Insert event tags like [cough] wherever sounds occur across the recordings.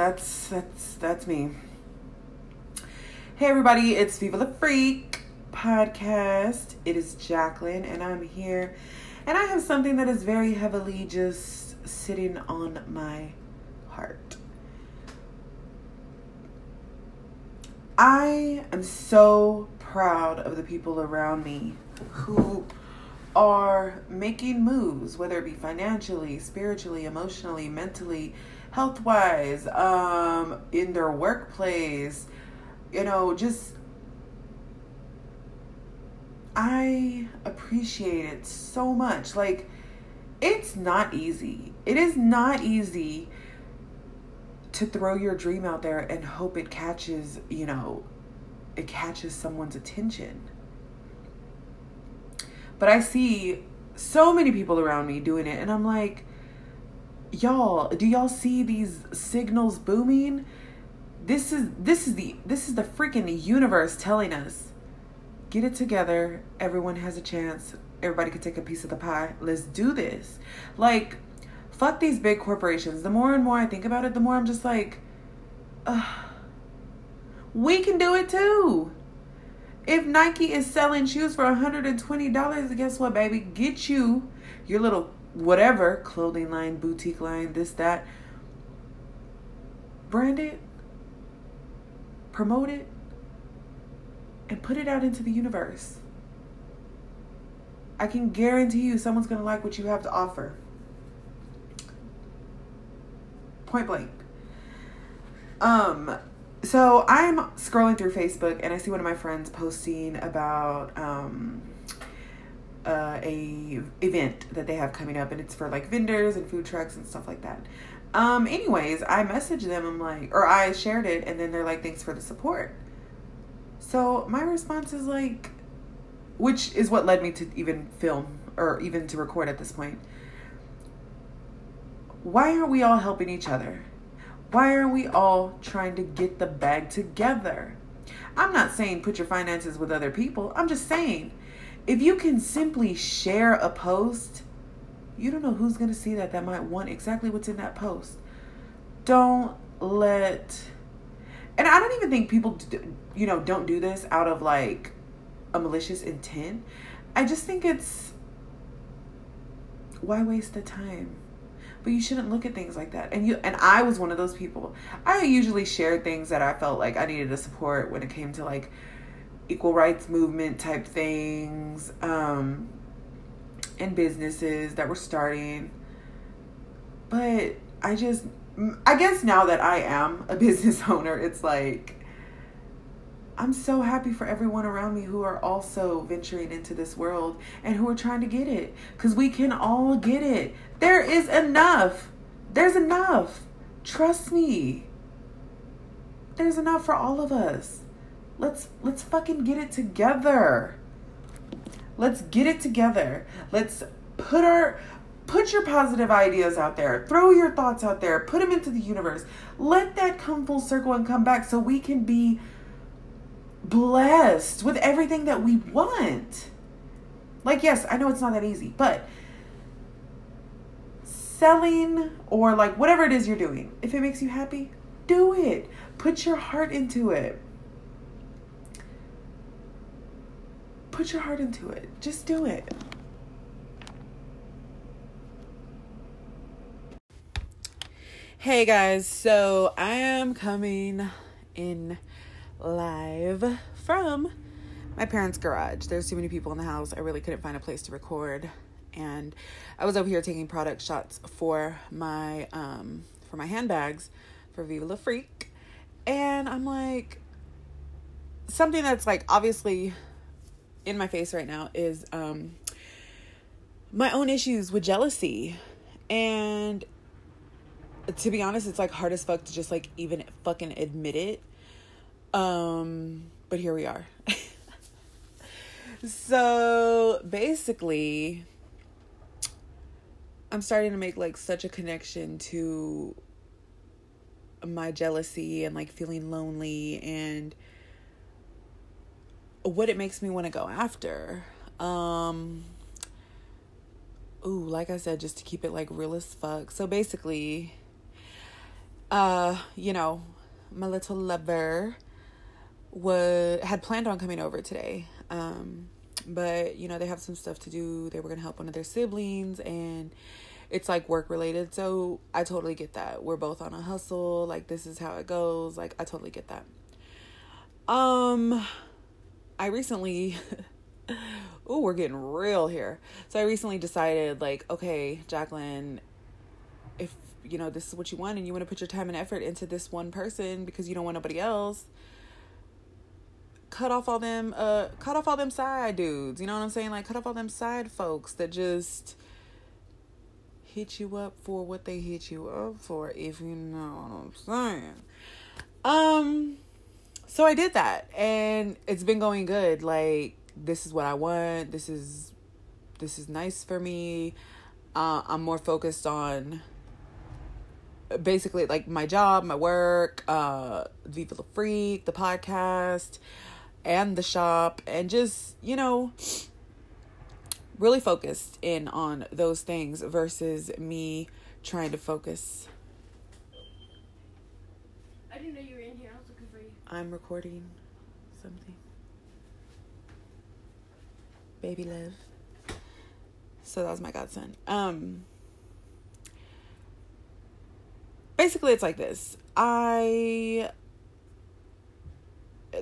that's that's that's me. Hey everybody, it's Viva La Freak podcast. It is Jacqueline and I'm here and I have something that is very heavily just sitting on my heart. I am so proud of the people around me who are making moves, whether it be financially, spiritually, emotionally, mentally, health wise, um, in their workplace, you know, just I appreciate it so much. Like, it's not easy. It is not easy to throw your dream out there and hope it catches, you know, it catches someone's attention. But I see so many people around me doing it, and I'm like, y'all, do y'all see these signals booming? This is this is the this is the freaking universe telling us, get it together. Everyone has a chance. Everybody can take a piece of the pie. Let's do this. Like, fuck these big corporations. The more and more I think about it, the more I'm just like, we can do it too. If Nike is selling shoes for $120, guess what, baby? Get you your little whatever clothing line, boutique line, this, that. Brand it, promote it, and put it out into the universe. I can guarantee you someone's going to like what you have to offer. Point blank. Um, so I'm scrolling through Facebook and I see one of my friends posting about um, uh, a event that they have coming up, and it's for like vendors and food trucks and stuff like that. Um, anyways, I messaged them. I'm like, or I shared it, and then they're like, "Thanks for the support." So my response is like, which is what led me to even film or even to record at this point. Why aren't we all helping each other? Why aren't we all trying to get the bag together? I'm not saying put your finances with other people. I'm just saying if you can simply share a post, you don't know who's going to see that that might want exactly what's in that post. Don't let and I don't even think people you know don't do this out of like a malicious intent. I just think it's why waste the time? but you shouldn't look at things like that and you and i was one of those people i usually shared things that i felt like i needed to support when it came to like equal rights movement type things um and businesses that were starting but i just i guess now that i am a [laughs] business owner it's like I'm so happy for everyone around me who are also venturing into this world and who are trying to get it because we can all get it. There is enough. There's enough. Trust me. There's enough for all of us. Let's let's fucking get it together. Let's get it together. Let's put our put your positive ideas out there. Throw your thoughts out there. Put them into the universe. Let that come full circle and come back so we can be blessed with everything that we want. Like, yes, I know it's not that easy, but selling or like whatever it is you're doing, if it makes you happy, do it. Put your heart into it. Put your heart into it. Just do it. Hey guys, so I am coming in live from my parents' garage. There's too many people in the house. I really couldn't find a place to record. And I was over here taking product shots for my um for my handbags for Viva La Freak. And I'm like something that's like obviously in my face right now is um my own issues with jealousy. And to be honest, it's like hard as fuck to just like even fucking admit it um, but here we are. [laughs] so basically, I'm starting to make like such a connection to my jealousy and like feeling lonely and what it makes me want to go after. Um, ooh, like I said, just to keep it like real as fuck. So basically, uh, you know, my little lover would had planned on coming over today. Um, but you know, they have some stuff to do. They were gonna help one of their siblings and it's like work related. So I totally get that. We're both on a hustle. Like this is how it goes. Like I totally get that. Um I recently [laughs] Oh, we're getting real here. So I recently decided like, okay, Jacqueline, if you know this is what you want and you want to put your time and effort into this one person because you don't want nobody else, cut off all them uh cut off all them side dudes. You know what I'm saying? Like cut off all them side folks that just hit you up for what they hit you up for, if you know what I'm saying. Um so I did that and it's been going good. Like this is what I want. This is this is nice for me. Uh, I'm more focused on basically like my job, my work, uh, Viva La Freak, the podcast, and the shop, and just you know, really focused in on those things versus me trying to focus. I didn't know you were in here. I'm recording something. Baby love. So that was my godson. Um basically it's like this. I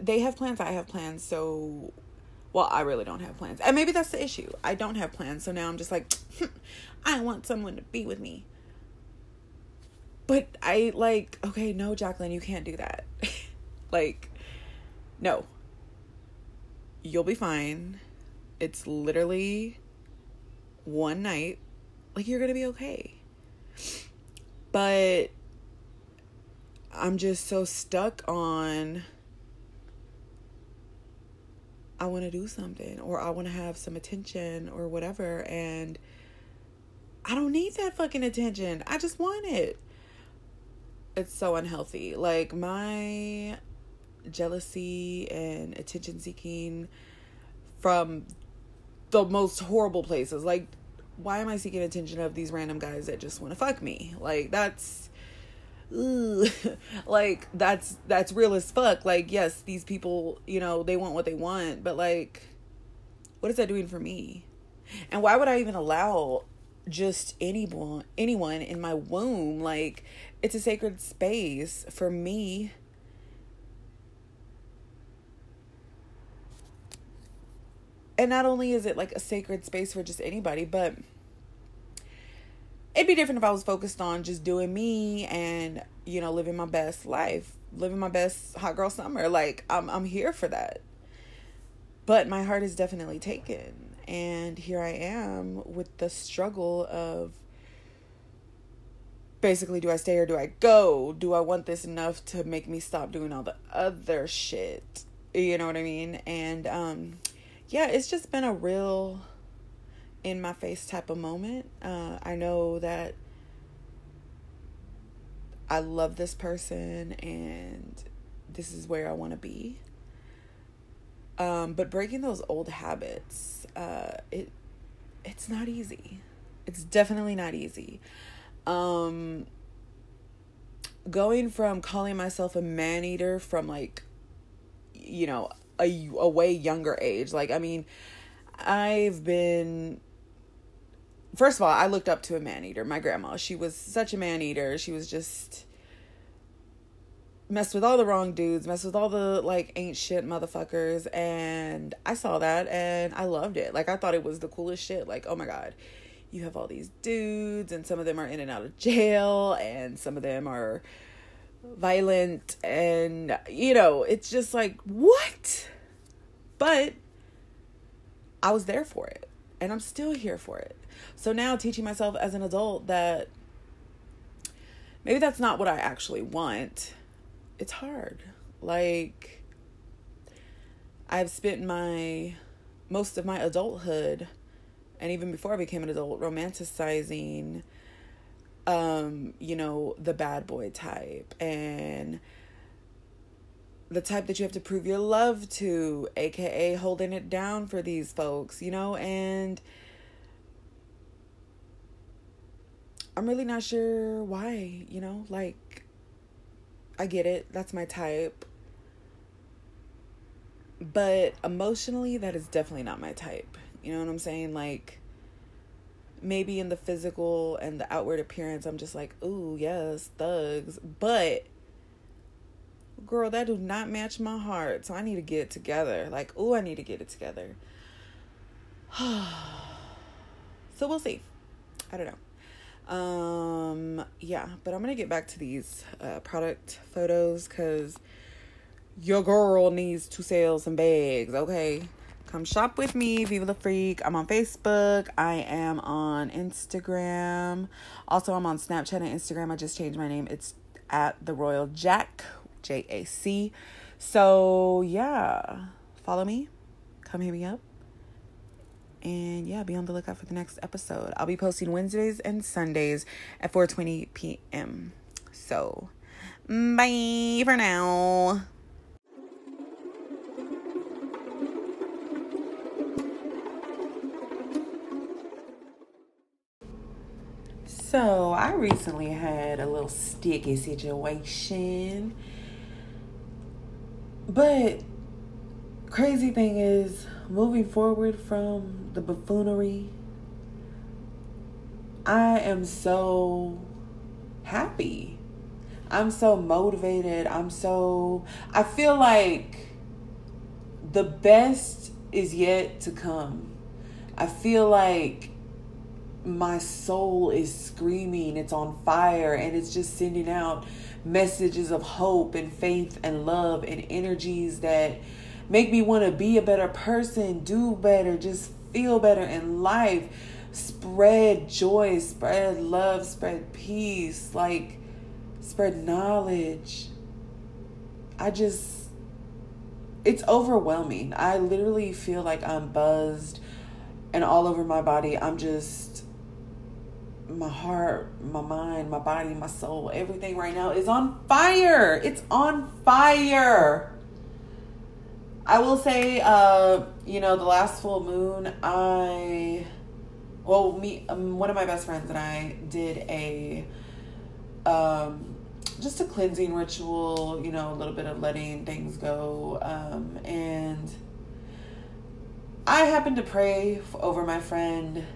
they have plans, I have plans, so well, I really don't have plans. And maybe that's the issue. I don't have plans. So now I'm just like [laughs] I want someone to be with me. But I like, okay, no, Jacqueline, you can't do that. [laughs] like, no. You'll be fine. It's literally one night. Like, you're going to be okay. But I'm just so stuck on. I want to do something or I want to have some attention or whatever. And I don't need that fucking attention. I just want it it's so unhealthy. Like my jealousy and attention seeking from the most horrible places. Like why am I seeking attention of these random guys that just want to fuck me? Like that's ugh. [laughs] like that's that's real as fuck. Like yes, these people, you know, they want what they want, but like what is that doing for me? And why would I even allow just anyone anyone in my womb like it's a sacred space for me and not only is it like a sacred space for just anybody but it'd be different if i was focused on just doing me and you know living my best life living my best hot girl summer like i'm i'm here for that but my heart is definitely taken and here i am with the struggle of basically do I stay or do I go? Do I want this enough to make me stop doing all the other shit? You know what I mean? And um yeah, it's just been a real in my face type of moment. Uh I know that I love this person and this is where I want to be. Um but breaking those old habits, uh it it's not easy. It's definitely not easy um going from calling myself a man eater from like you know a, a way younger age. Like i mean i've been first of all i looked up to a man eater my grandma. She was such a man eater. She was just messed with all the wrong dudes messed with all the like shit motherfuckers. And i saw that and i loved it. Like i thought it was the coolest shit. Like oh my god you have all these dudes, and some of them are in and out of jail, and some of them are violent, and you know, it's just like, what? But I was there for it, and I'm still here for it. So now, teaching myself as an adult that maybe that's not what I actually want, it's hard. Like, I've spent my most of my adulthood and even before I became an adult, romanticizing, um, you know, the bad boy type and the type that you have to prove your love to, aka holding it down for these folks, you know, and I'm really not sure why, you know, like I get it. That's my type. But emotionally, that is definitely not my type. You know what I'm saying? Like, maybe in the physical and the outward appearance, I'm just like, ooh, yes, thugs. But, girl, that do not match my heart. So I need to get it together. Like, ooh, I need to get it together. [sighs] so we'll see. I don't know. Um, yeah, but I'm gonna get back to these uh, product photos because your girl needs to sell some bags, okay? Come shop with me, Viva La Freak. I'm on Facebook. I am on Instagram. Also, I'm on Snapchat and Instagram. I just changed my name. It's at the Royal Jack, J A C. So, yeah, follow me. Come hit me up. And yeah, be on the lookout for the next episode. I'll be posting Wednesdays and Sundays at 4:20 p.m. So, bye for now. So, I recently had a little sticky situation. But crazy thing is moving forward from the buffoonery, I am so happy. I'm so motivated. I'm so, I feel like the best is yet to come. I feel like my soul is screaming, it's on fire, and it's just sending out messages of hope and faith and love and energies that make me want to be a better person, do better, just feel better in life, spread joy, spread love, spread peace, like spread knowledge. I just, it's overwhelming. I literally feel like I'm buzzed and all over my body. I'm just, my heart, my mind, my body, my soul, everything right now is on fire. It's on fire. I will say, uh, you know, the last full moon, I, well, me, um, one of my best friends and I did a, um, just a cleansing ritual, you know, a little bit of letting things go. Um, and I happened to pray over my friend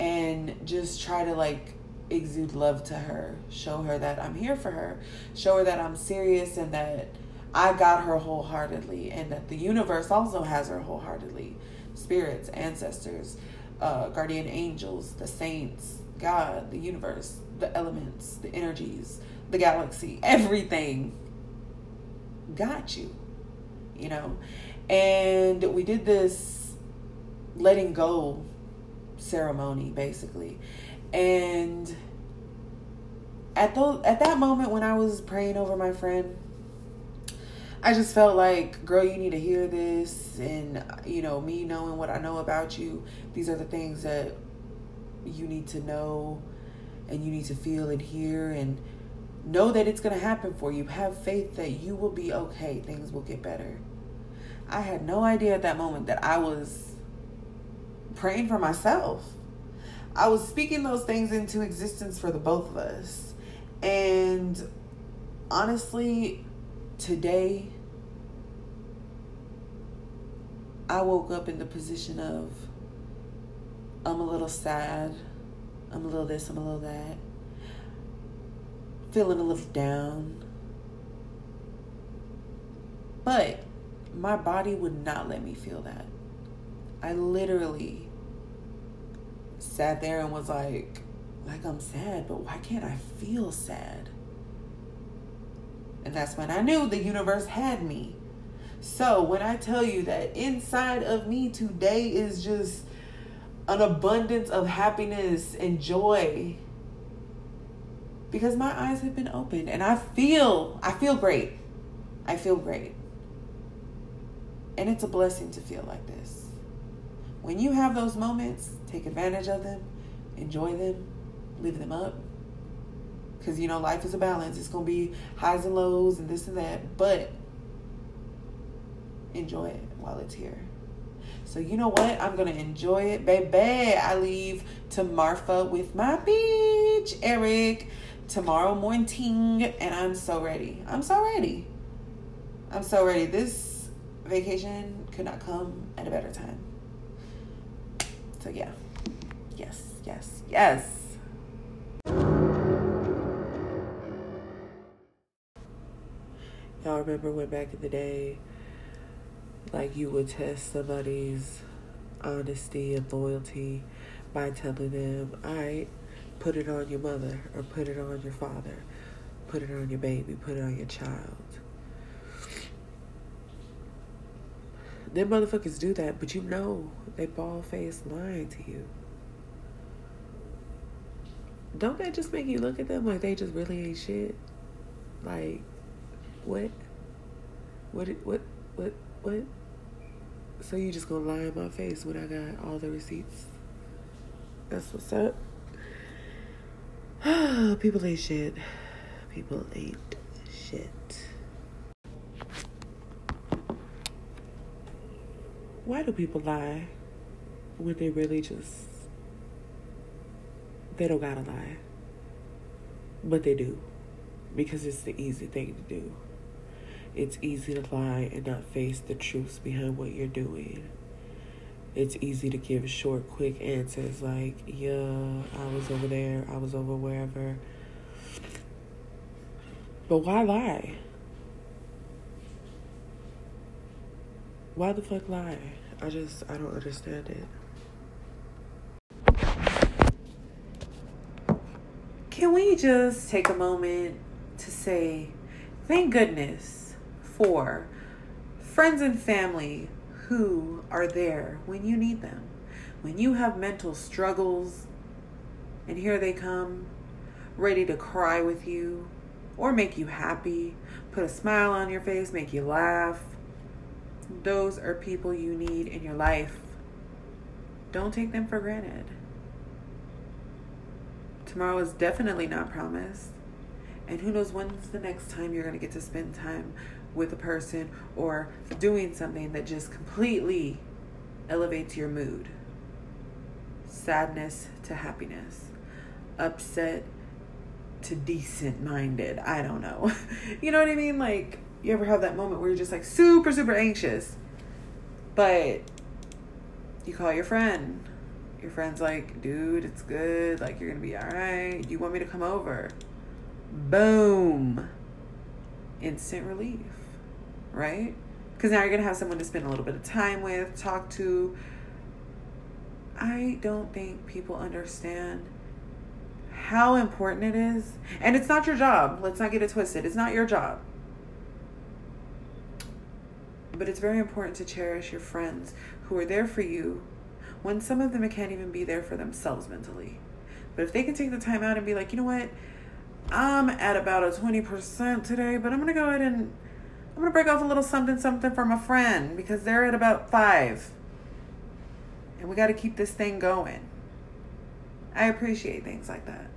and just try to like exude love to her, show her that I'm here for her, show her that I'm serious and that I got her wholeheartedly, and that the universe also has her wholeheartedly. Spirits, ancestors, uh, guardian angels, the saints, God, the universe, the elements, the energies, the galaxy, everything got you, you know. And we did this letting go ceremony, basically. And at the at that moment when I was praying over my friend, I just felt like, girl, you need to hear this. And, you know, me knowing what I know about you, these are the things that you need to know and you need to feel and hear and know that it's going to happen for you. Have faith that you will be okay. Things will get better. I had no idea at that moment that I was praying for myself. I was speaking those things into existence for the both of us. And honestly, today I woke up in the position of I'm a little sad, I'm a little this, I'm a little that, feeling a little down. But my body would not let me feel that. I literally sat there and was like, like I'm sad, but why can't I feel sad? And that's when I knew the universe had me. So when I tell you that inside of me today is just an abundance of happiness and joy because my eyes have been opened and I feel I feel great. I feel great. And it's a blessing to feel like this. When you have those moments, take advantage of them, enjoy them, live them up because you know life is a balance it's gonna be highs and lows and this and that but enjoy it while it's here so you know what i'm gonna enjoy it baby i leave to marfa with my beach eric tomorrow morning, and I'm so ready. I'm so ready. I'm so ready. This vacation could not come at a better time. So, yeah. Yes, yes, yes. Y'all remember when back in the day, like you would test somebody's honesty and loyalty by telling them, right, put it on your mother or put it on your father, put it on your baby, put it on your child. Them motherfuckers do that, but you know they bald faced lying to you. Don't that just make you look at them like they just really ain't shit? Like, what? What? What? What? What? So you just gonna lie in my face when I got all the receipts? That's what's up. [sighs] People ain't shit. People ain't shit. Why do people lie when they really just they don't gotta lie? But they do. Because it's the easy thing to do. It's easy to lie and not face the truths behind what you're doing. It's easy to give short, quick answers like, yeah, I was over there, I was over wherever. But why lie? Why the fuck lie? I just, I don't understand it. Can we just take a moment to say, thank goodness for friends and family who are there when you need them? When you have mental struggles, and here they come, ready to cry with you or make you happy, put a smile on your face, make you laugh. Those are people you need in your life. Don't take them for granted. Tomorrow is definitely not promised. And who knows when's the next time you're going to get to spend time with a person or doing something that just completely elevates your mood. Sadness to happiness, upset to decent minded. I don't know. [laughs] you know what I mean? Like, you ever have that moment where you're just like super, super anxious, but you call your friend. Your friend's like, dude, it's good. Like, you're going to be all right. You want me to come over? Boom. Instant relief, right? Because now you're going to have someone to spend a little bit of time with, talk to. I don't think people understand how important it is. And it's not your job. Let's not get it twisted. It's not your job. But it's very important to cherish your friends who are there for you when some of them can't even be there for themselves mentally. But if they can take the time out and be like, you know what, I'm at about a 20% today, but I'm going to go ahead and I'm going to break off a little something something for my friend because they're at about five. And we got to keep this thing going. I appreciate things like that.